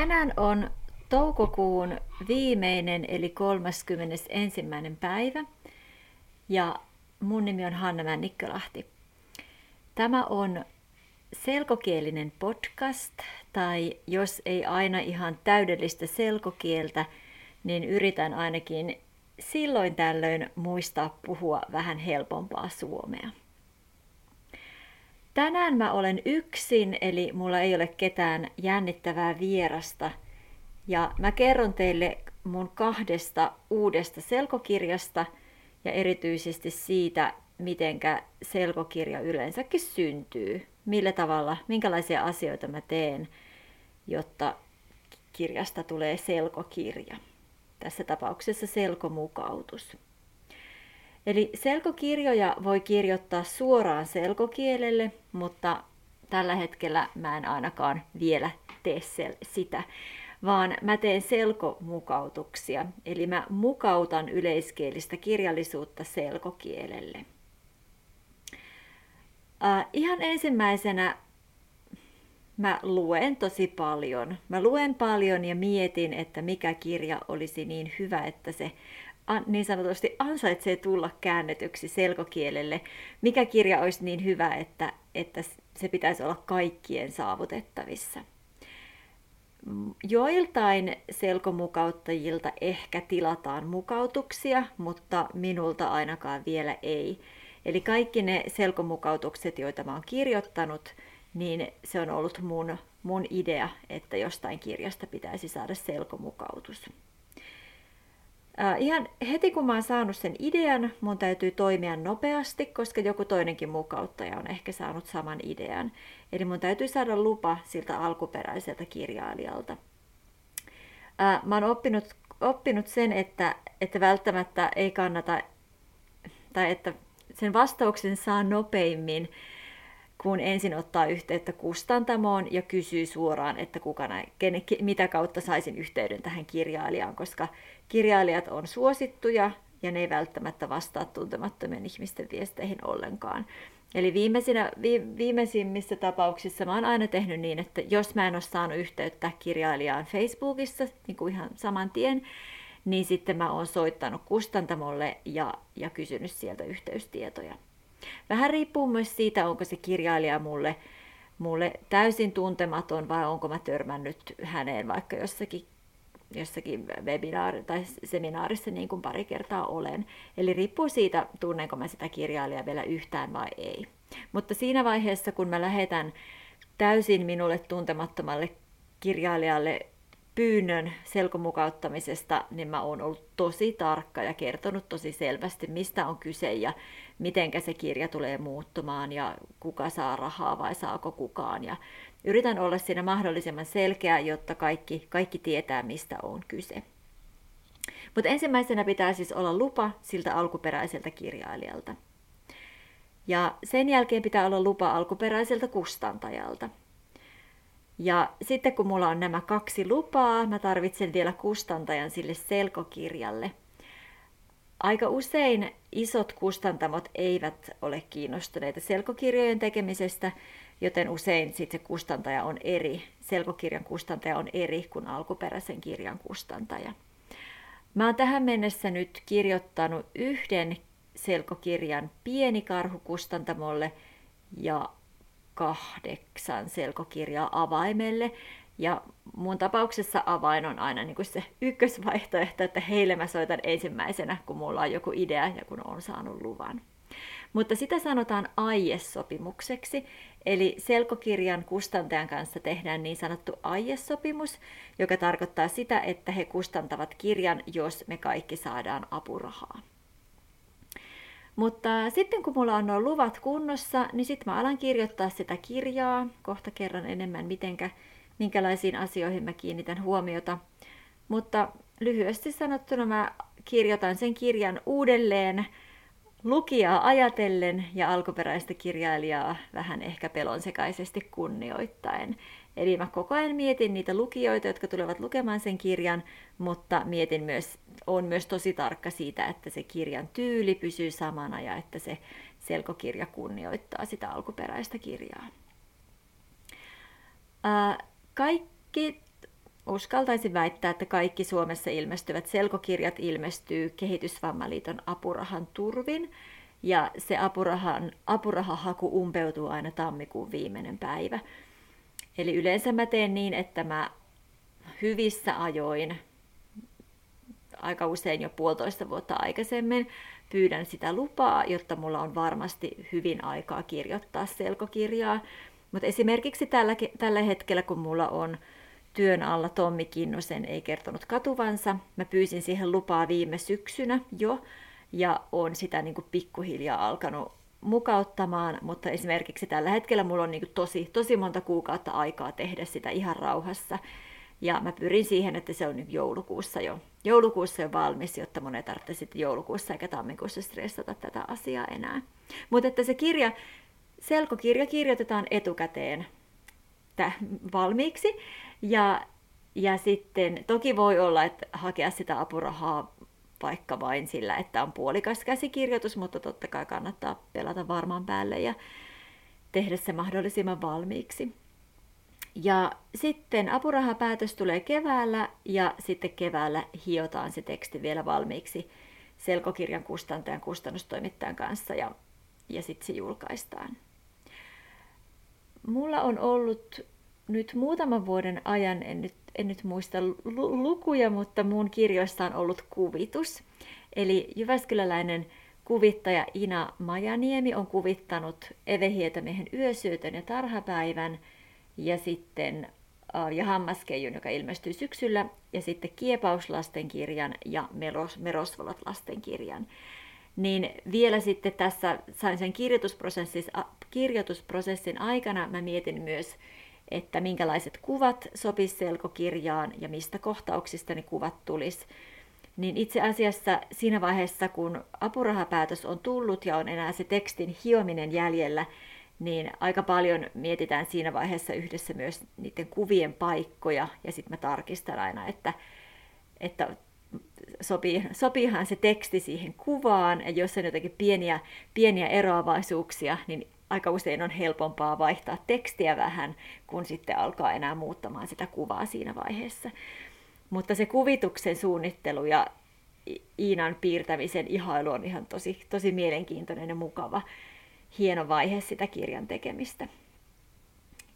Tänään on toukokuun viimeinen eli 31. päivä ja mun nimi on Hanna Männikkölahti. Tämä on selkokielinen podcast tai jos ei aina ihan täydellistä selkokieltä, niin yritän ainakin silloin tällöin muistaa puhua vähän helpompaa suomea. Tänään mä olen yksin, eli mulla ei ole ketään jännittävää vierasta. Ja mä kerron teille mun kahdesta uudesta selkokirjasta ja erityisesti siitä, mitenkä selkokirja yleensäkin syntyy. Millä tavalla, minkälaisia asioita mä teen, jotta kirjasta tulee selkokirja. Tässä tapauksessa selkomukautus. Eli selkokirjoja voi kirjoittaa suoraan selkokielelle, mutta tällä hetkellä mä en ainakaan vielä tee sitä, vaan mä teen selkomukautuksia, eli mä mukautan yleiskielistä kirjallisuutta selkokielelle. Äh, ihan ensimmäisenä mä luen tosi paljon. Mä luen paljon ja mietin, että mikä kirja olisi niin hyvä, että se niin sanotusti ansaitsee tulla käännetyksi selkokielelle. Mikä kirja olisi niin hyvä, että, että se pitäisi olla kaikkien saavutettavissa? Joiltain selkomukauttajilta ehkä tilataan mukautuksia, mutta minulta ainakaan vielä ei. Eli kaikki ne selkomukautukset, joita mä oon kirjoittanut, niin se on ollut mun, mun idea, että jostain kirjasta pitäisi saada selkomukautus. Ihan heti kun mä oon saanut sen idean, mun täytyy toimia nopeasti, koska joku toinenkin mukauttaja on ehkä saanut saman idean. Eli mun täytyy saada lupa siltä alkuperäiseltä kirjailijalta. Mä oon oppinut, oppinut sen, että, että välttämättä ei kannata, tai että sen vastauksen saa nopeimmin, kun ensin ottaa yhteyttä kustantamoon ja kysyy suoraan, että kuka näin, kene, mitä kautta saisin yhteyden tähän kirjailijaan, koska kirjailijat on suosittuja ja ne ei välttämättä vastaa tuntemattomien ihmisten viesteihin ollenkaan. Eli viimeisinä, vi, viimeisimmissä tapauksissa mä oon aina tehnyt niin, että jos mä en ole saanut yhteyttä kirjailijaan Facebookissa niin kuin ihan saman tien, niin sitten mä oon soittanut kustantamolle ja, ja kysynyt sieltä yhteystietoja. Vähän riippuu myös siitä, onko se kirjailija mulle, mulle täysin tuntematon vai onko mä törmännyt häneen vaikka jossakin jossakin webinaari- tai seminaarissa niin kuin pari kertaa olen. Eli riippuu siitä, tunnenko mä sitä kirjailijaa vielä yhtään vai ei. Mutta siinä vaiheessa, kun mä lähetän täysin minulle tuntemattomalle kirjailijalle pyynnön selkomukauttamisesta, niin mä oon ollut tosi tarkka ja kertonut tosi selvästi, mistä on kyse ja miten se kirja tulee muuttumaan ja kuka saa rahaa vai saako kukaan. Ja yritän olla siinä mahdollisimman selkeä, jotta kaikki, kaikki tietää, mistä on kyse. Mutta ensimmäisenä pitää siis olla lupa siltä alkuperäiseltä kirjailijalta. Ja sen jälkeen pitää olla lupa alkuperäiseltä kustantajalta. Ja sitten kun mulla on nämä kaksi lupaa, mä tarvitsen vielä kustantajan sille selkokirjalle. Aika usein isot kustantamot eivät ole kiinnostuneita selkokirjojen tekemisestä, joten usein sitten se kustantaja on eri, selkokirjan kustantaja on eri kuin alkuperäisen kirjan kustantaja. Mä oon tähän mennessä nyt kirjoittanut yhden selkokirjan pieni karhukustantamolle ja kahdeksan selkokirjaa avaimelle. Ja mun tapauksessa avain on aina niin kuin se ykkösvaihtoehto, että heille mä soitan ensimmäisenä, kun mulla on joku idea ja kun on saanut luvan. Mutta sitä sanotaan aiesopimukseksi, eli selkokirjan kustantajan kanssa tehdään niin sanottu aiesopimus, joka tarkoittaa sitä, että he kustantavat kirjan, jos me kaikki saadaan apurahaa. Mutta sitten kun mulla on nuo luvat kunnossa, niin sitten mä alan kirjoittaa sitä kirjaa. Kohta kerran enemmän, mitenkä, minkälaisiin asioihin mä kiinnitän huomiota. Mutta lyhyesti sanottuna mä kirjoitan sen kirjan uudelleen lukijaa ajatellen ja alkuperäistä kirjailijaa vähän ehkä pelonsekaisesti kunnioittaen. Eli mä koko ajan mietin niitä lukijoita, jotka tulevat lukemaan sen kirjan, mutta mietin myös, on myös tosi tarkka siitä, että se kirjan tyyli pysyy samana ja että se selkokirja kunnioittaa sitä alkuperäistä kirjaa. Ää, kaikki uskaltaisin väittää, että kaikki Suomessa ilmestyvät selkokirjat ilmestyy Kehitysvammaliiton apurahan turvin, ja se apurahan, apurahahaku umpeutuu aina tammikuun viimeinen päivä. Eli yleensä mä teen niin, että mä hyvissä ajoin, aika usein jo puolitoista vuotta aikaisemmin, pyydän sitä lupaa, jotta mulla on varmasti hyvin aikaa kirjoittaa selkokirjaa. Mutta esimerkiksi tällä, tällä hetkellä, kun mulla on työn alla Tommi Kinnosen ei kertonut katuvansa, mä pyysin siihen lupaa viime syksynä jo, ja on sitä niin kuin pikkuhiljaa alkanut mukauttamaan, mutta esimerkiksi tällä hetkellä mulla on niin kuin tosi, tosi monta kuukautta aikaa tehdä sitä ihan rauhassa. Ja mä pyrin siihen, että se on nyt joulukuussa jo, joulukuussa jo valmis, jotta mun ei tarvitse sitten joulukuussa eikä tammikuussa stressata tätä asiaa enää. Mutta että se kirja, selkokirja kirjoitetaan etukäteen valmiiksi. Ja, ja sitten toki voi olla, että hakea sitä apurahaa vaikka vain sillä, että on puolikas käsikirjoitus, mutta totta kai kannattaa pelata varmaan päälle ja tehdä se mahdollisimman valmiiksi. Ja sitten apurahapäätös tulee keväällä ja sitten keväällä hiotaan se teksti vielä valmiiksi selkokirjan kustantajan kustannustoimittajan kanssa ja, ja sitten se julkaistaan. Mulla on ollut nyt muutaman vuoden ajan, en nyt, en nyt muista lukuja, mutta mun kirjoissa on ollut kuvitus. Eli Jyväskyläläinen kuvittaja Ina Majaniemi on kuvittanut Eve Hietamiehen yösyötön ja tarhapäivän ja sitten ja Hammaskeijun, joka ilmestyy syksyllä, ja sitten Kiepauslastenkirjan ja Meros, Merosvolot lastenkirjan. Niin vielä sitten tässä sain sen kirjoitusprosessin aikana mä mietin myös että minkälaiset kuvat sopisi selkokirjaan ja mistä kohtauksista ne kuvat tulisi. Niin itse asiassa siinä vaiheessa, kun apurahapäätös on tullut ja on enää se tekstin hiominen jäljellä, niin aika paljon mietitään siinä vaiheessa yhdessä myös niiden kuvien paikkoja, ja sitten mä tarkistan aina, että, että sopii, sopiihan se teksti siihen kuvaan, ja jos on jotakin pieniä, pieniä eroavaisuuksia, niin aika usein on helpompaa vaihtaa tekstiä vähän, kun sitten alkaa enää muuttamaan sitä kuvaa siinä vaiheessa. Mutta se kuvituksen suunnittelu ja Iinan piirtämisen ihailu on ihan tosi, tosi mielenkiintoinen ja mukava, hieno vaihe sitä kirjan tekemistä.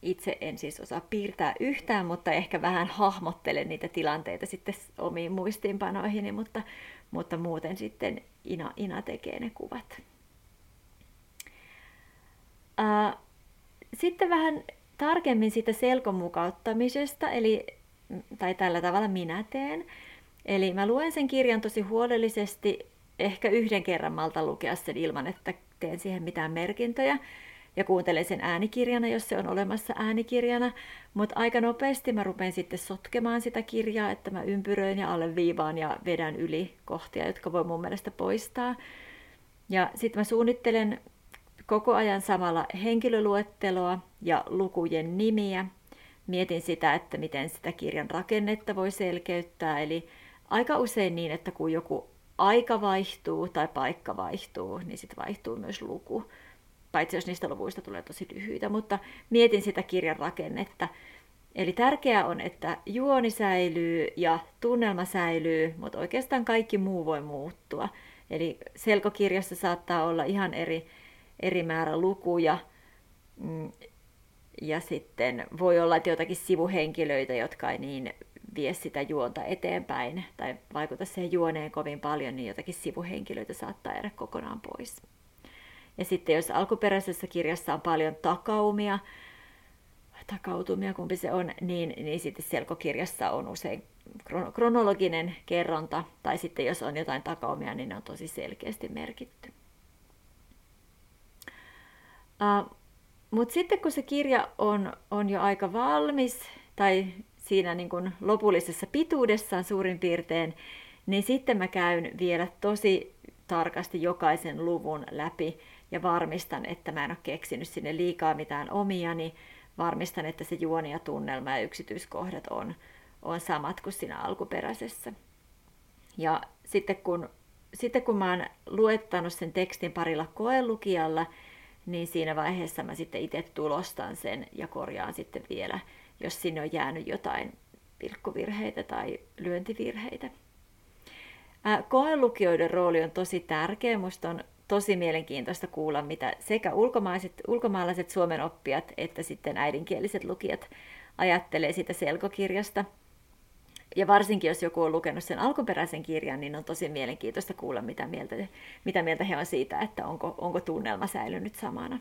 Itse en siis osaa piirtää yhtään, mutta ehkä vähän hahmottelen niitä tilanteita sitten omiin muistiinpanoihini, mutta, mutta muuten sitten Ina, Ina tekee ne kuvat. Sitten vähän tarkemmin siitä selkomukauttamisesta, eli, tai tällä tavalla minä teen. Eli mä luen sen kirjan tosi huolellisesti, ehkä yhden kerran malta lukea sen ilman, että teen siihen mitään merkintöjä. Ja kuuntelen sen äänikirjana, jos se on olemassa äänikirjana. Mutta aika nopeasti mä rupean sitten sotkemaan sitä kirjaa, että mä ympyröin ja alleviivaan ja vedän yli kohtia, jotka voi mun mielestä poistaa. Ja sitten mä suunnittelen koko ajan samalla henkilöluetteloa ja lukujen nimiä. Mietin sitä, että miten sitä kirjan rakennetta voi selkeyttää, eli aika usein niin, että kun joku aika vaihtuu tai paikka vaihtuu, niin sitten vaihtuu myös luku. Paitsi jos niistä luvuista tulee tosi lyhyitä, mutta mietin sitä kirjan rakennetta. Eli tärkeää on, että juoni säilyy ja tunnelma säilyy, mutta oikeastaan kaikki muu voi muuttua. Eli selkokirjassa saattaa olla ihan eri eri määrä lukuja. Mm, ja sitten voi olla, että jotakin sivuhenkilöitä, jotka ei niin vie sitä juonta eteenpäin tai vaikuta siihen juoneen kovin paljon, niin jotakin sivuhenkilöitä saattaa jäädä kokonaan pois. Ja sitten jos alkuperäisessä kirjassa on paljon takaumia, takautumia, kumpi se on, niin, niin sitten selkokirjassa on usein kronologinen kerronta, tai sitten jos on jotain takaumia, niin ne on tosi selkeästi merkitty. Uh, Mutta sitten kun se kirja on, on jo aika valmis, tai siinä niin kun lopullisessa pituudessaan suurin piirtein, niin sitten mä käyn vielä tosi tarkasti jokaisen luvun läpi ja varmistan, että mä en ole keksinyt sinne liikaa mitään omia, niin varmistan, että se juoni ja tunnelma ja yksityiskohdat on, on samat kuin siinä alkuperäisessä. Ja sitten kun, sitten kun mä oon luettanut sen tekstin parilla koelukijalla, niin siinä vaiheessa mä sitten itse tulostan sen ja korjaan sitten vielä, jos sinne on jäänyt jotain pilkkuvirheitä tai lyöntivirheitä. Koelukijoiden rooli on tosi tärkeä. Minusta on tosi mielenkiintoista kuulla, mitä sekä ulkomaalaiset, ulkomaalaiset suomen oppijat että sitten äidinkieliset lukijat ajattelee siitä selkokirjasta. Ja varsinkin, jos joku on lukenut sen alkuperäisen kirjan, niin on tosi mielenkiintoista kuulla, mitä mieltä, mitä mieltä he on siitä, että onko, onko tunnelma säilynyt samana.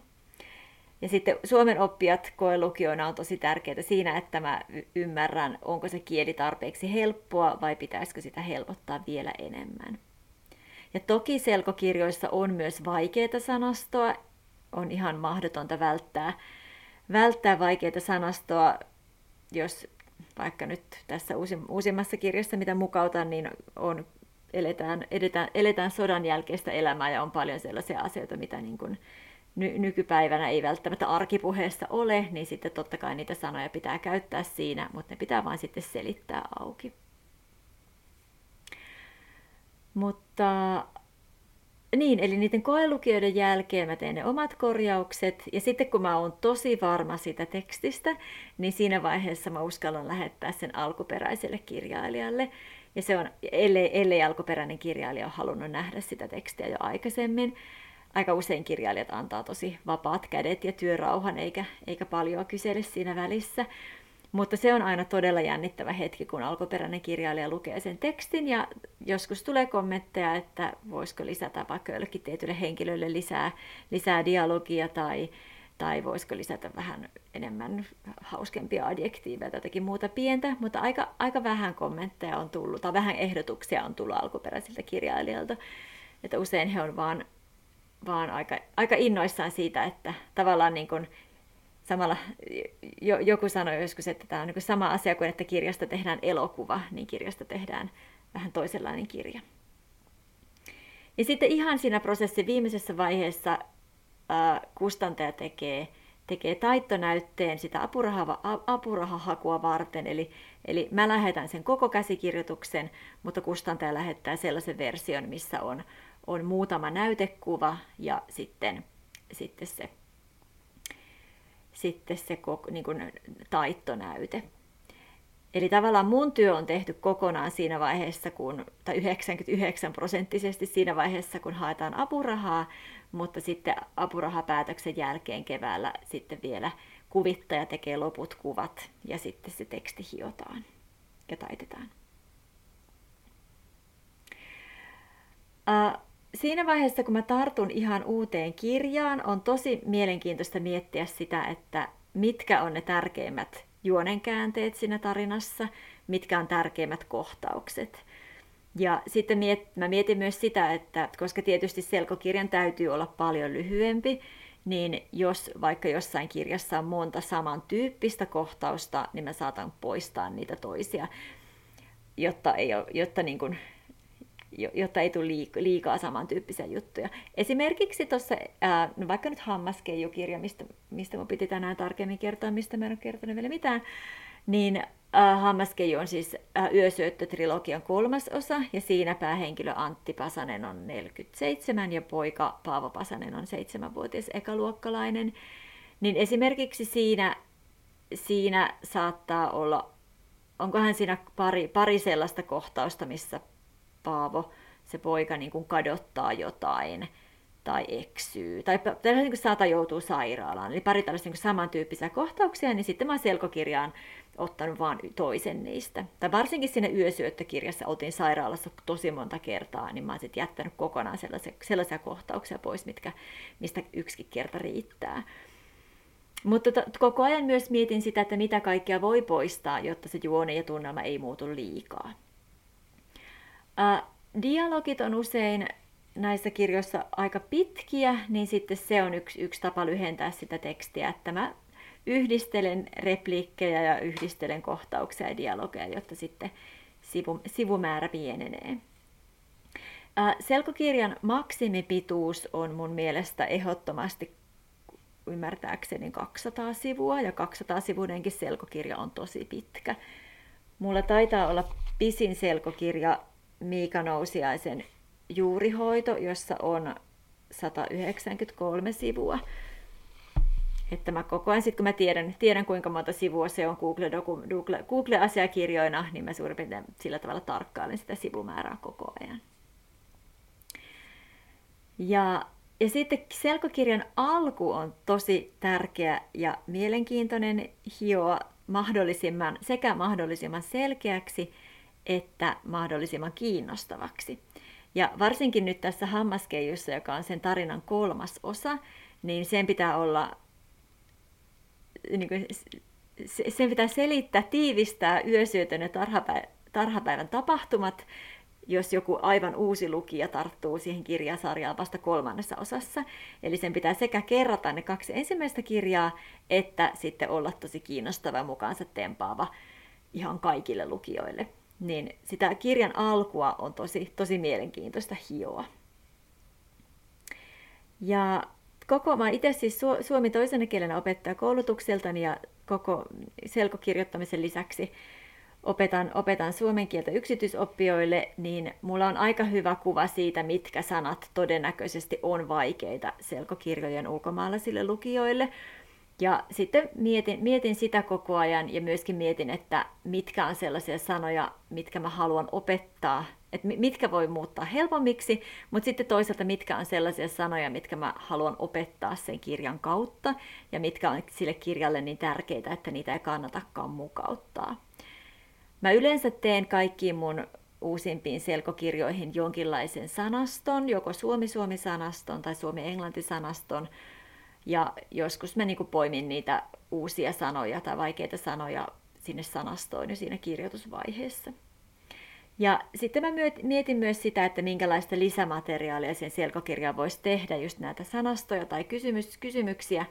Ja sitten Suomen oppijat koelukijoina on tosi tärkeää siinä, että mä ymmärrän, onko se kieli tarpeeksi helppoa vai pitäisikö sitä helpottaa vielä enemmän. Ja toki selkokirjoissa on myös vaikeita sanastoa, on ihan mahdotonta välttää, välttää vaikeita sanastoa, jos vaikka nyt tässä uusimmassa kirjassa, mitä mukautan, niin on, eletään, edetään, eletään sodan jälkeistä elämää ja on paljon sellaisia asioita, mitä niin kuin ny- nykypäivänä ei välttämättä arkipuheessa ole, niin sitten totta kai niitä sanoja pitää käyttää siinä, mutta ne pitää vain sitten selittää auki. Mutta niin, eli niiden koelukijoiden jälkeen mä teen ne omat korjaukset, ja sitten kun mä oon tosi varma siitä tekstistä, niin siinä vaiheessa mä uskallan lähettää sen alkuperäiselle kirjailijalle. Ja se on, ellei, ellei alkuperäinen kirjailija ole halunnut nähdä sitä tekstiä jo aikaisemmin, aika usein kirjailijat antaa tosi vapaat kädet ja työrauhan, eikä, eikä paljon kysele siinä välissä. Mutta se on aina todella jännittävä hetki, kun alkuperäinen kirjailija lukee sen tekstin ja joskus tulee kommentteja, että voisiko lisätä vaikka jollekin tietylle henkilölle lisää, lisää dialogia tai, tai voisiko lisätä vähän enemmän hauskempia adjektiiveja tai jotakin muuta pientä, mutta aika, aika vähän kommentteja on tullut tai vähän ehdotuksia on tullut alkuperäisiltä kirjailijoilta. Että usein he on vaan, vaan aika, aika innoissaan siitä, että tavallaan niin kuin samalla jo, joku sanoi joskus, että tämä on niin sama asia kuin, että kirjasta tehdään elokuva, niin kirjasta tehdään vähän toisenlainen kirja. Ja sitten ihan siinä prosessin viimeisessä vaiheessa ää, kustantaja tekee, tekee taittonäytteen sitä apuraha, apurahahakua varten, eli, eli mä lähetän sen koko käsikirjoituksen, mutta kustantaja lähettää sellaisen version, missä on, on muutama näytekuva ja sitten, sitten se sitten se niin kuin, taittonäyte. Eli tavallaan mun työ on tehty kokonaan siinä vaiheessa, kun, tai 99 prosenttisesti siinä vaiheessa, kun haetaan apurahaa, mutta sitten apurahapäätöksen jälkeen keväällä sitten vielä kuvittaja tekee loput kuvat ja sitten se teksti hiotaan ja taitetaan. Uh, siinä vaiheessa, kun mä tartun ihan uuteen kirjaan, on tosi mielenkiintoista miettiä sitä, että mitkä on ne tärkeimmät juonenkäänteet siinä tarinassa, mitkä on tärkeimmät kohtaukset. Ja sitten miet, mä mietin myös sitä, että koska tietysti selkokirjan täytyy olla paljon lyhyempi, niin jos vaikka jossain kirjassa on monta samantyyppistä kohtausta, niin mä saatan poistaa niitä toisia, jotta, ei ole, jotta niin kuin jotta ei tule liikaa samantyyppisiä juttuja. Esimerkiksi tuossa, no vaikka nyt Hammaskeiju-kirja, mistä, mistä mun piti tänään tarkemmin kertoa, mistä mä en ole kertonut vielä mitään, niin äh, Hammaskeiju on siis Yösyöttö-trilogian kolmas osa, ja siinä päähenkilö Antti Pasanen on 47 ja poika Paavo Pasanen on 7-vuotias ekaluokkalainen. Niin esimerkiksi siinä, siinä saattaa olla, onkohan siinä pari, pari sellaista kohtausta, missä Paavo, se poika niin kuin kadottaa jotain tai eksyy, tai, tai niin kuin saata joutua sairaalaan. Eli pari tällaista niin samantyyppisiä kohtauksia, niin sitten mä selkokirjaan ottanut vain toisen niistä. Tai varsinkin siinä yösyöttökirjassa oltiin sairaalassa tosi monta kertaa, niin mä oon sitten jättänyt kokonaan sellaisia, sellaisia kohtauksia pois, mitkä, mistä yksikin kerta riittää. Mutta to, koko ajan myös mietin sitä, että mitä kaikkea voi poistaa, jotta se juone ja tunnelma ei muutu liikaa. Ä, dialogit on usein näissä kirjoissa aika pitkiä, niin sitten se on yksi, yksi tapa lyhentää sitä tekstiä, että mä yhdistelen repliikkejä ja yhdistelen kohtauksia ja dialogeja, jotta sitten sivu, sivumäärä pienenee. Ä, selkokirjan maksimipituus on mun mielestä ehdottomasti ymmärtääkseni 200 sivua, ja 200 sivuinenkin selkokirja on tosi pitkä. Mulla taitaa olla pisin selkokirja Miika Nousiaisen juurihoito, jossa on 193 sivua. Että mä koko ajan, sit kun mä tiedän, tiedän kuinka monta sivua se on Google, Google, Google-asiakirjoina, niin mä suurin piirtein sillä tavalla tarkkailen sitä sivumäärää koko ajan. Ja, ja sitten selkokirjan alku on tosi tärkeä ja mielenkiintoinen hioa mahdollisimman, sekä mahdollisimman selkeäksi että mahdollisimman kiinnostavaksi. Ja varsinkin nyt tässä hammaskeijussa, joka on sen tarinan kolmas osa, niin sen pitää olla, niin kuin, sen pitää selittää, tiivistää yösyötön ja tarhapäivän tapahtumat, jos joku aivan uusi lukija tarttuu siihen kirjasarjaan vasta kolmannessa osassa. Eli sen pitää sekä kerrata ne kaksi ensimmäistä kirjaa, että sitten olla tosi kiinnostava mukaansa tempaava ihan kaikille lukijoille niin sitä kirjan alkua on tosi, tosi mielenkiintoista hioa. Ja koko, mä itse siis suomi toisena kielenä opettaja koulutukseltani ja koko selkokirjoittamisen lisäksi opetan, opetan suomen kieltä yksityisoppijoille, niin mulla on aika hyvä kuva siitä, mitkä sanat todennäköisesti on vaikeita selkokirjojen ulkomaalaisille lukijoille. Ja sitten mietin, mietin sitä koko ajan ja myöskin mietin, että mitkä on sellaisia sanoja, mitkä mä haluan opettaa, että mitkä voi muuttaa helpommiksi, mutta sitten toisaalta mitkä on sellaisia sanoja, mitkä mä haluan opettaa sen kirjan kautta ja mitkä on sille kirjalle niin tärkeitä, että niitä ei kannatakaan mukauttaa. Mä yleensä teen kaikkiin mun uusimpiin selkokirjoihin jonkinlaisen sanaston, joko suomi-suomi-sanaston tai suomi-englanti-sanaston, ja joskus mä niin poimin niitä uusia sanoja tai vaikeita sanoja sinne sanastoon jo siinä kirjoitusvaiheessa. Ja sitten mä mietin myös sitä, että minkälaista lisämateriaalia sen selkokirjaan voisi tehdä, just näitä sanastoja tai kysymys, kysymyksiä,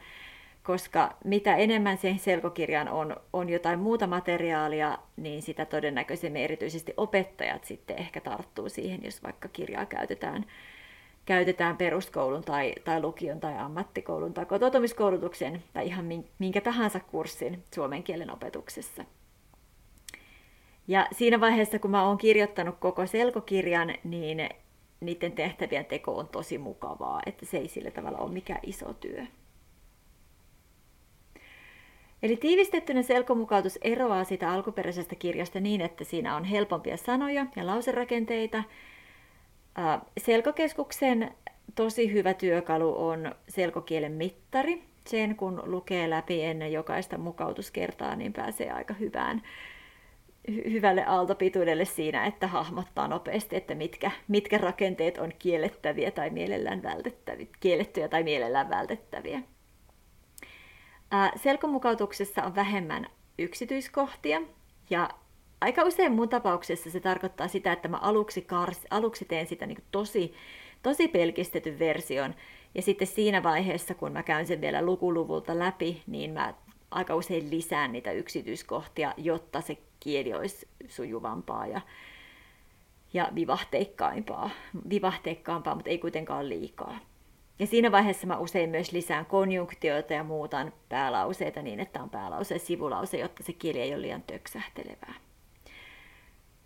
koska mitä enemmän sen selkokirjan on, on jotain muuta materiaalia, niin sitä todennäköisemmin erityisesti opettajat sitten ehkä tarttuu siihen, jos vaikka kirjaa käytetään käytetään peruskoulun tai, tai lukion tai ammattikoulun tai kotoutumiskoulutuksen tai ihan minkä tahansa kurssin suomen kielen opetuksessa. Ja siinä vaiheessa, kun mä oon kirjoittanut koko selkokirjan, niin niiden tehtävien teko on tosi mukavaa, että se ei sillä tavalla ole mikään iso työ. Eli tiivistettynä selkomukautus eroaa sitä alkuperäisestä kirjasta niin, että siinä on helpompia sanoja ja lauserakenteita, Selkokeskuksen tosi hyvä työkalu on selkokielen mittari. Sen kun lukee läpi ennen jokaista mukautuskertaa, niin pääsee aika hyvään, hyvälle aaltopituudelle siinä, että hahmottaa nopeasti, että mitkä, mitkä rakenteet on kiellettäviä tai mielellään vältettäviä, kiellettyjä tai mielellään vältettäviä. Selkomukautuksessa on vähemmän yksityiskohtia ja aika usein mun tapauksessa se tarkoittaa sitä, että mä aluksi, kars, aluksi teen sitä niin tosi, tosi pelkistetyn version, ja sitten siinä vaiheessa, kun mä käyn sen vielä lukuluvulta läpi, niin mä aika usein lisään niitä yksityiskohtia, jotta se kieli olisi sujuvampaa ja, ja vivahteikkaampaa, vivahteikkaampaa, mutta ei kuitenkaan liikaa. Ja siinä vaiheessa mä usein myös lisään konjunktioita ja muutan päälauseita niin, että on päälause ja sivulause, jotta se kieli ei ole liian töksähtelevää.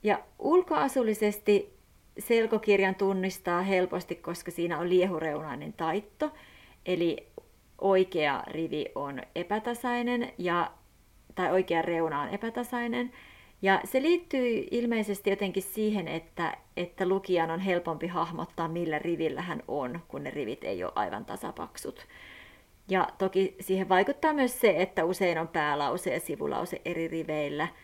Ja ulkoasullisesti selkokirjan tunnistaa helposti, koska siinä on liehureunainen taitto, eli oikea rivi on epätasainen ja, tai oikea reuna on epätasainen. Ja se liittyy ilmeisesti jotenkin siihen, että, että lukijan on helpompi hahmottaa, millä rivillä hän on, kun ne rivit ei ole aivan tasapaksut. Ja toki siihen vaikuttaa myös se, että usein on päälause ja sivulause eri riveillä –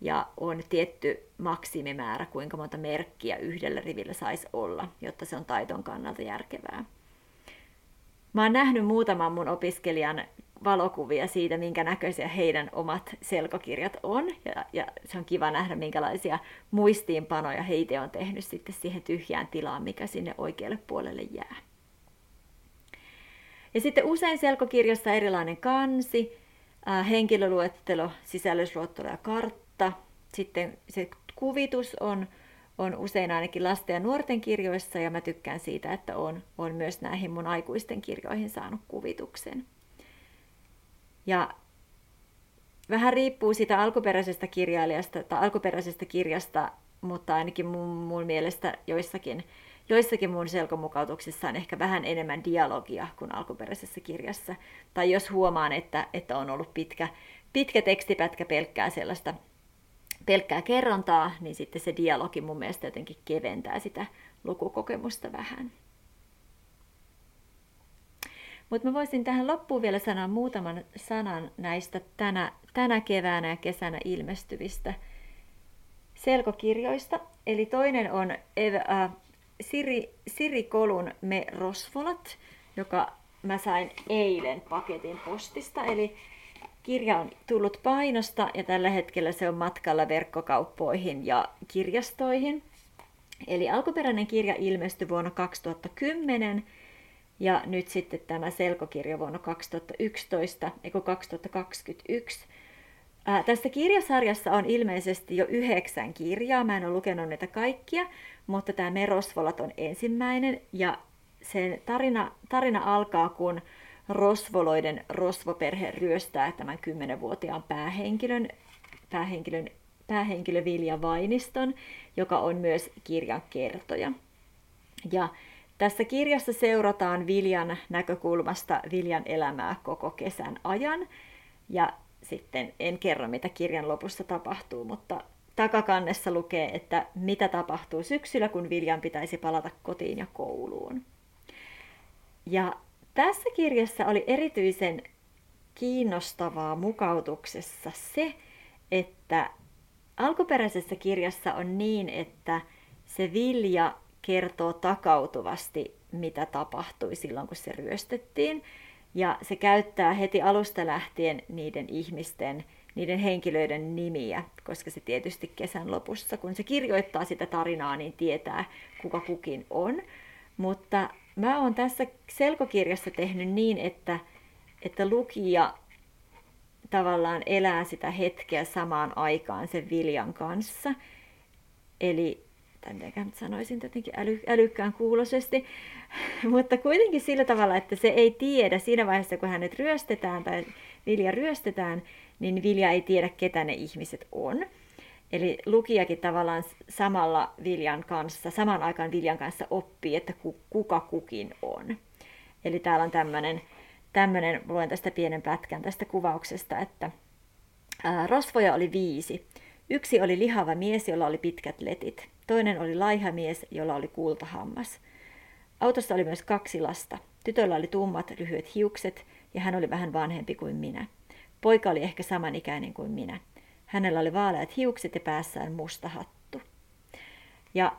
ja on tietty maksimimäärä, kuinka monta merkkiä yhdellä rivillä saisi olla, jotta se on taiton kannalta järkevää. Mä oon nähnyt muutaman mun opiskelijan valokuvia siitä, minkä näköisiä heidän omat selkokirjat on, ja, ja se on kiva nähdä, minkälaisia muistiinpanoja heitä on tehnyt sitten siihen tyhjään tilaan, mikä sinne oikealle puolelle jää. Ja sitten usein selkokirjassa erilainen kansi, henkilöluettelo, sisällysluettelo ja kartta, mutta sitten se kuvitus on, on usein ainakin lasten ja nuorten kirjoissa ja mä tykkään siitä, että on, on myös näihin mun aikuisten kirjoihin saanut kuvituksen. Ja vähän riippuu siitä alkuperäisestä kirjailijasta tai alkuperäisestä kirjasta, mutta ainakin mun, mun mielestä joissakin, joissakin mun selkomukautuksissa on ehkä vähän enemmän dialogia kuin alkuperäisessä kirjassa. Tai jos huomaan, että, että on ollut pitkä, pitkä tekstipätkä pelkkää sellaista pelkkää kerrontaa, niin sitten se dialogi mun mielestä jotenkin keventää sitä lukukokemusta vähän. Mutta mä voisin tähän loppuun vielä sanoa muutaman sanan näistä tänä, tänä keväänä ja kesänä ilmestyvistä selkokirjoista. Eli toinen on äh, Siri, Siri Kolun Me Rosvolat, joka mä sain eilen paketin postista. Eli kirja on tullut painosta ja tällä hetkellä se on matkalla verkkokauppoihin ja kirjastoihin. Eli alkuperäinen kirja ilmestyi vuonna 2010 ja nyt sitten tämä selkokirja vuonna 2011, eikö 2021. Ää, tässä kirjasarjassa on ilmeisesti jo yhdeksän kirjaa, mä en ole lukenut niitä kaikkia, mutta tämä Merosvolat on ensimmäinen ja sen tarina, tarina alkaa, kun Rosvoloiden rosvoperhe ryöstää tämän kymmenenvuotiaan päähenkilön, päähenkilön, päähenkilö Vilja Vainiston, joka on myös kirjan kertoja. Ja tässä kirjassa seurataan Viljan näkökulmasta Viljan elämää koko kesän ajan. Ja sitten en kerro, mitä kirjan lopussa tapahtuu, mutta takakannessa lukee, että mitä tapahtuu syksyllä, kun Viljan pitäisi palata kotiin ja kouluun. Ja tässä kirjassa oli erityisen kiinnostavaa mukautuksessa se, että alkuperäisessä kirjassa on niin, että se Vilja kertoo takautuvasti, mitä tapahtui silloin, kun se ryöstettiin. Ja se käyttää heti alusta lähtien niiden ihmisten, niiden henkilöiden nimiä, koska se tietysti kesän lopussa, kun se kirjoittaa sitä tarinaa, niin tietää, kuka kukin on. Mutta mä oon tässä selkokirjassa tehnyt niin, että, että lukija tavallaan elää sitä hetkeä samaan aikaan sen Viljan kanssa. Eli miten sanoisin jotenkin äly, älykkään kuulosesti, mutta kuitenkin sillä tavalla, että se ei tiedä siinä vaiheessa, kun hänet ryöstetään tai Vilja ryöstetään, niin Vilja ei tiedä, ketä ne ihmiset on. Eli lukijakin tavallaan samalla Viljan kanssa, saman aikaan Viljan kanssa oppii, että kuka kukin on. Eli täällä on tämmöinen, tämmöinen luen tästä pienen pätkän tästä kuvauksesta, että ää, rosvoja oli viisi. Yksi oli lihava mies, jolla oli pitkät letit. Toinen oli laiha mies, jolla oli kultahammas. Autossa oli myös kaksi lasta. Tytöllä oli tummat, lyhyet hiukset ja hän oli vähän vanhempi kuin minä. Poika oli ehkä samanikäinen kuin minä. Hänellä oli vaaleat hiukset ja päässään musta hattu. Ja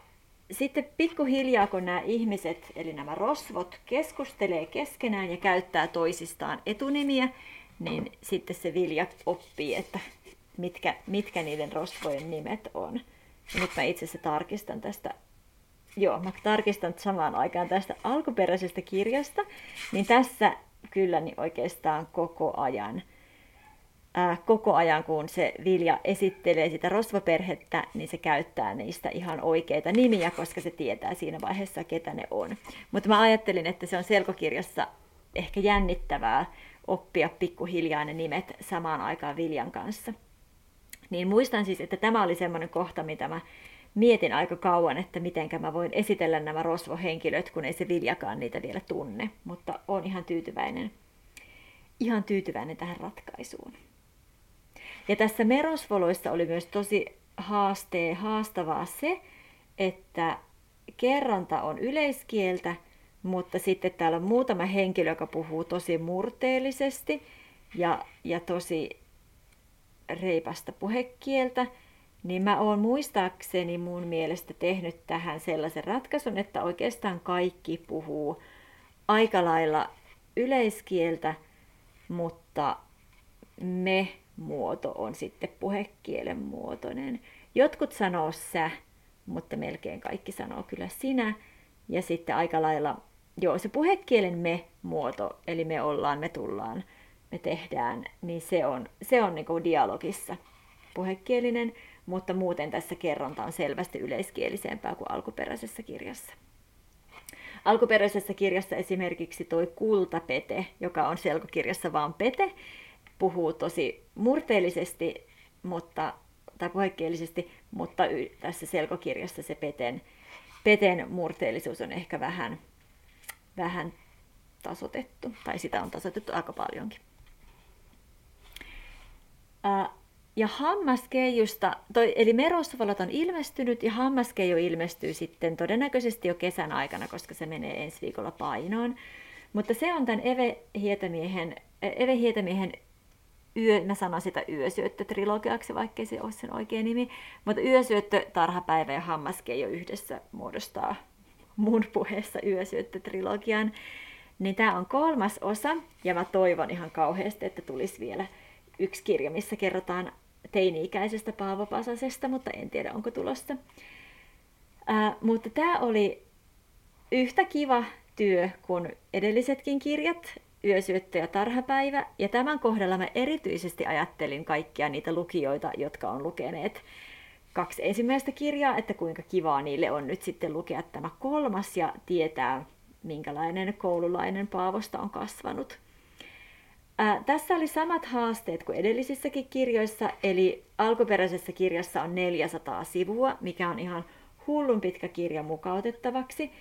sitten pikkuhiljaa, kun nämä ihmiset, eli nämä rosvot, keskustelee keskenään ja käyttää toisistaan etunimiä, niin sitten se Vilja oppii, että mitkä, mitkä niiden rosvojen nimet on. Ja nyt mä itse asiassa tarkistan tästä, joo, mä tarkistan samaan aikaan tästä alkuperäisestä kirjasta, niin tässä kyllä niin oikeastaan koko ajan, koko ajan kun se Vilja esittelee sitä rosvoperhettä, niin se käyttää niistä ihan oikeita nimiä, koska se tietää siinä vaiheessa, ketä ne on. Mutta mä ajattelin, että se on selkokirjassa ehkä jännittävää oppia pikkuhiljaa ne nimet samaan aikaan Viljan kanssa. Niin muistan siis, että tämä oli semmoinen kohta, mitä mä mietin aika kauan, että miten mä voin esitellä nämä rosvohenkilöt, kun ei se Viljakaan niitä vielä tunne. Mutta on ihan tyytyväinen, ihan tyytyväinen tähän ratkaisuun. Ja tässä merosvoloissa oli myös tosi haastee, haastavaa se, että kerronta on yleiskieltä, mutta sitten täällä on muutama henkilö, joka puhuu tosi murteellisesti ja, ja tosi reipasta puhekieltä, niin mä oon muistaakseni mun mielestä tehnyt tähän sellaisen ratkaisun, että oikeastaan kaikki puhuu aika lailla yleiskieltä, mutta me-muoto on sitten puhekielen muotoinen. Jotkut sanoo sä, mutta melkein kaikki sanoo kyllä sinä. Ja sitten aika lailla, joo, se puhekielen me-muoto, eli me ollaan, me tullaan, me tehdään, niin se on, se on niin kuin dialogissa puhekielinen, mutta muuten tässä kerronta on selvästi yleiskielisempää kuin alkuperäisessä kirjassa. Alkuperäisessä kirjassa esimerkiksi toi kultapete, joka on selkokirjassa vaan pete, puhuu tosi murteellisesti mutta, tai puhekielisesti, mutta tässä selkokirjassa se peten peten murteellisuus on ehkä vähän, vähän tasotettu, tai sitä on tasotettu aika paljonkin. Ää, ja hammaskeijusta, toi, eli merosvalot on ilmestynyt ja hammaskeiju ilmestyy sitten todennäköisesti jo kesän aikana, koska se menee ensi viikolla painoon. Mutta se on tämän Eve Hietamiehen, Eve Hietamiehen yö, mä sanon sitä yösyöttö-trilogiaksi, vaikkei se ole sen oikea nimi, mutta yösyöttö, tarhapäivä ja hammaskeijo yhdessä muodostaa mun puheessa yösyöttö-trilogian. Niin tämä on kolmas osa, ja mä toivon ihan kauheasti, että tulisi vielä yksi kirja, missä kerrotaan teini-ikäisestä Paavo Pasasesta, mutta en tiedä onko tulossa. Ää, mutta tämä oli yhtä kiva työ kuin edellisetkin kirjat, Yösyöttö ja tarhapäivä, ja tämän kohdalla mä erityisesti ajattelin kaikkia niitä lukijoita, jotka on lukeneet kaksi ensimmäistä kirjaa, että kuinka kivaa niille on nyt sitten lukea tämä kolmas ja tietää, minkälainen koululainen Paavosta on kasvanut. Ää, tässä oli samat haasteet kuin edellisissäkin kirjoissa, eli alkuperäisessä kirjassa on 400 sivua, mikä on ihan hullun pitkä kirja mukautettavaksi.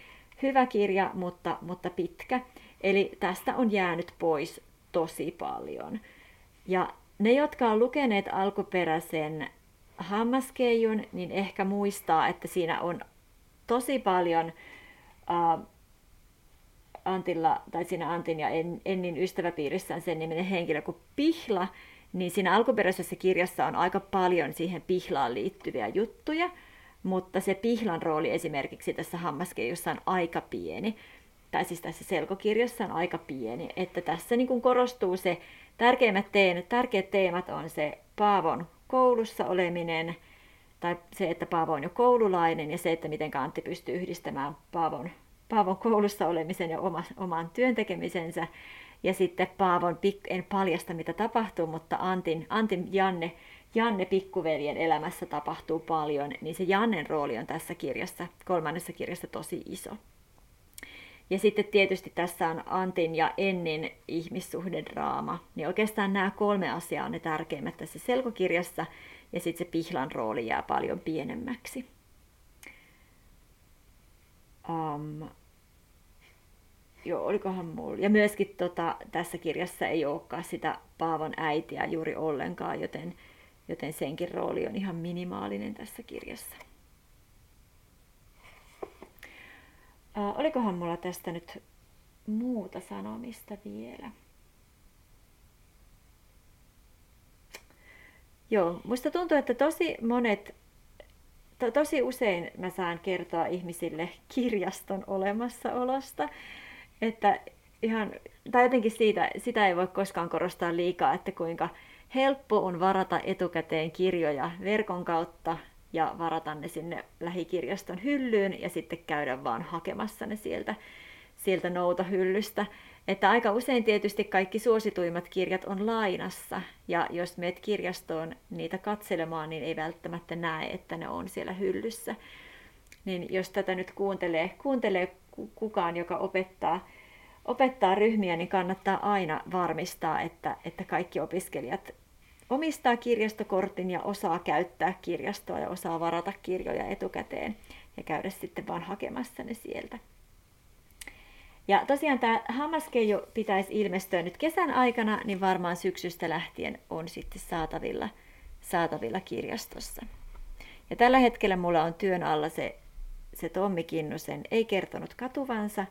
Hyvä kirja, mutta, mutta pitkä. Eli tästä on jäänyt pois tosi paljon. Ja ne, jotka on lukeneet alkuperäisen hammaskeijun, niin ehkä muistaa, että siinä on tosi paljon uh, Antilla, tai siinä Antin ja Ennin ystäväpiirissä on sen niminen henkilö kuin Pihla, niin siinä alkuperäisessä kirjassa on aika paljon siihen Pihlaan liittyviä juttuja, mutta se Pihlan rooli esimerkiksi tässä hammaskeijussa on aika pieni, tai siis tässä selkokirjassa on aika pieni, että tässä niin kuin korostuu se tärkeimmät teemat, tärkeät teemat on se Paavon koulussa oleminen, tai se, että Paavo on jo koululainen, ja se, että miten Antti pystyy yhdistämään Paavon Paavon koulussa olemisen ja oma, oman työn tekemisensä. Ja sitten Paavon, en paljasta mitä tapahtuu, mutta Antin, Antin Janne, Janne pikkuveljen elämässä tapahtuu paljon, niin se Jannen rooli on tässä kirjassa, kolmannessa kirjassa tosi iso. Ja sitten tietysti tässä on Antin ja Ennin ihmissuhdedraama. Niin oikeastaan nämä kolme asiaa on ne tärkeimmät tässä selkokirjassa, ja sitten se Pihlan rooli jää paljon pienemmäksi. Um, joo, olikohan mulla. Ja myöskin tota, tässä kirjassa ei olekaan sitä Paavon äitiä juuri ollenkaan, joten, joten senkin rooli on ihan minimaalinen tässä kirjassa. Uh, olikohan mulla tästä nyt muuta sanomista vielä? Joo, musta tuntuu, että tosi monet to, tosi usein mä saan kertoa ihmisille kirjaston olemassaolosta, että ihan, tai jotenkin siitä, sitä ei voi koskaan korostaa liikaa, että kuinka helppo on varata etukäteen kirjoja verkon kautta ja varata ne sinne lähikirjaston hyllyyn ja sitten käydä vaan hakemassa ne sieltä, sieltä noutahyllystä. Että aika usein tietysti kaikki suosituimmat kirjat on lainassa, ja jos meet kirjastoon niitä katselemaan, niin ei välttämättä näe, että ne on siellä hyllyssä. Niin jos tätä nyt kuuntelee, kuuntelee kukaan, joka opettaa, opettaa ryhmiä, niin kannattaa aina varmistaa, että, että kaikki opiskelijat omistaa kirjastokortin ja osaa käyttää kirjastoa ja osaa varata kirjoja etukäteen ja käydä sitten vaan hakemassa ne sieltä. Ja tosiaan tämä hammaskeijo pitäisi ilmestyä nyt kesän aikana, niin varmaan syksystä lähtien on sitten saatavilla, saatavilla kirjastossa. Ja tällä hetkellä mulla on työn alla se, se Tommi Kinnusen Ei kertonut katuvansa,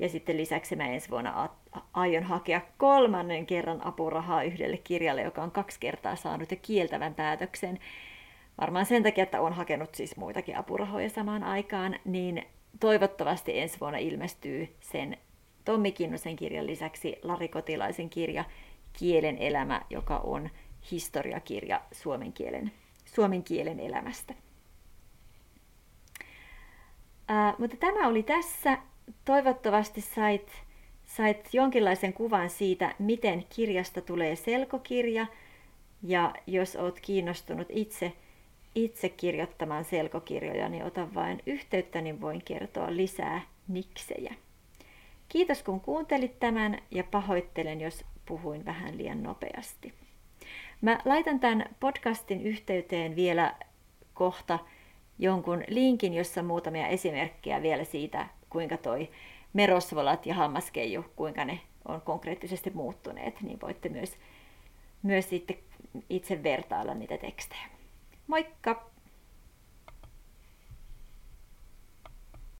ja sitten lisäksi mä ensi vuonna aion hakea kolmannen kerran apurahaa yhdelle kirjalle, joka on kaksi kertaa saanut jo kieltävän päätöksen. Varmaan sen takia, että on hakenut siis muitakin apurahoja samaan aikaan, niin toivottavasti ensi vuonna ilmestyy sen Tommi Kinnusen kirjan lisäksi Lari Kotilaisen kirja Kielen elämä, joka on historiakirja suomen kielen, suomen kielen elämästä. Ää, mutta tämä oli tässä. Toivottavasti sait, sait jonkinlaisen kuvan siitä, miten kirjasta tulee selkokirja. Ja jos olet kiinnostunut itse itse kirjoittamaan selkokirjoja, niin ota vain yhteyttä, niin voin kertoa lisää niksejä. Kiitos kun kuuntelit tämän ja pahoittelen, jos puhuin vähän liian nopeasti. Mä laitan tämän podcastin yhteyteen vielä kohta jonkun linkin, jossa muutamia esimerkkejä vielä siitä, kuinka toi merosvolat ja hammaskeiju, kuinka ne on konkreettisesti muuttuneet, niin voitte myös, myös itse vertailla niitä tekstejä. Moikka!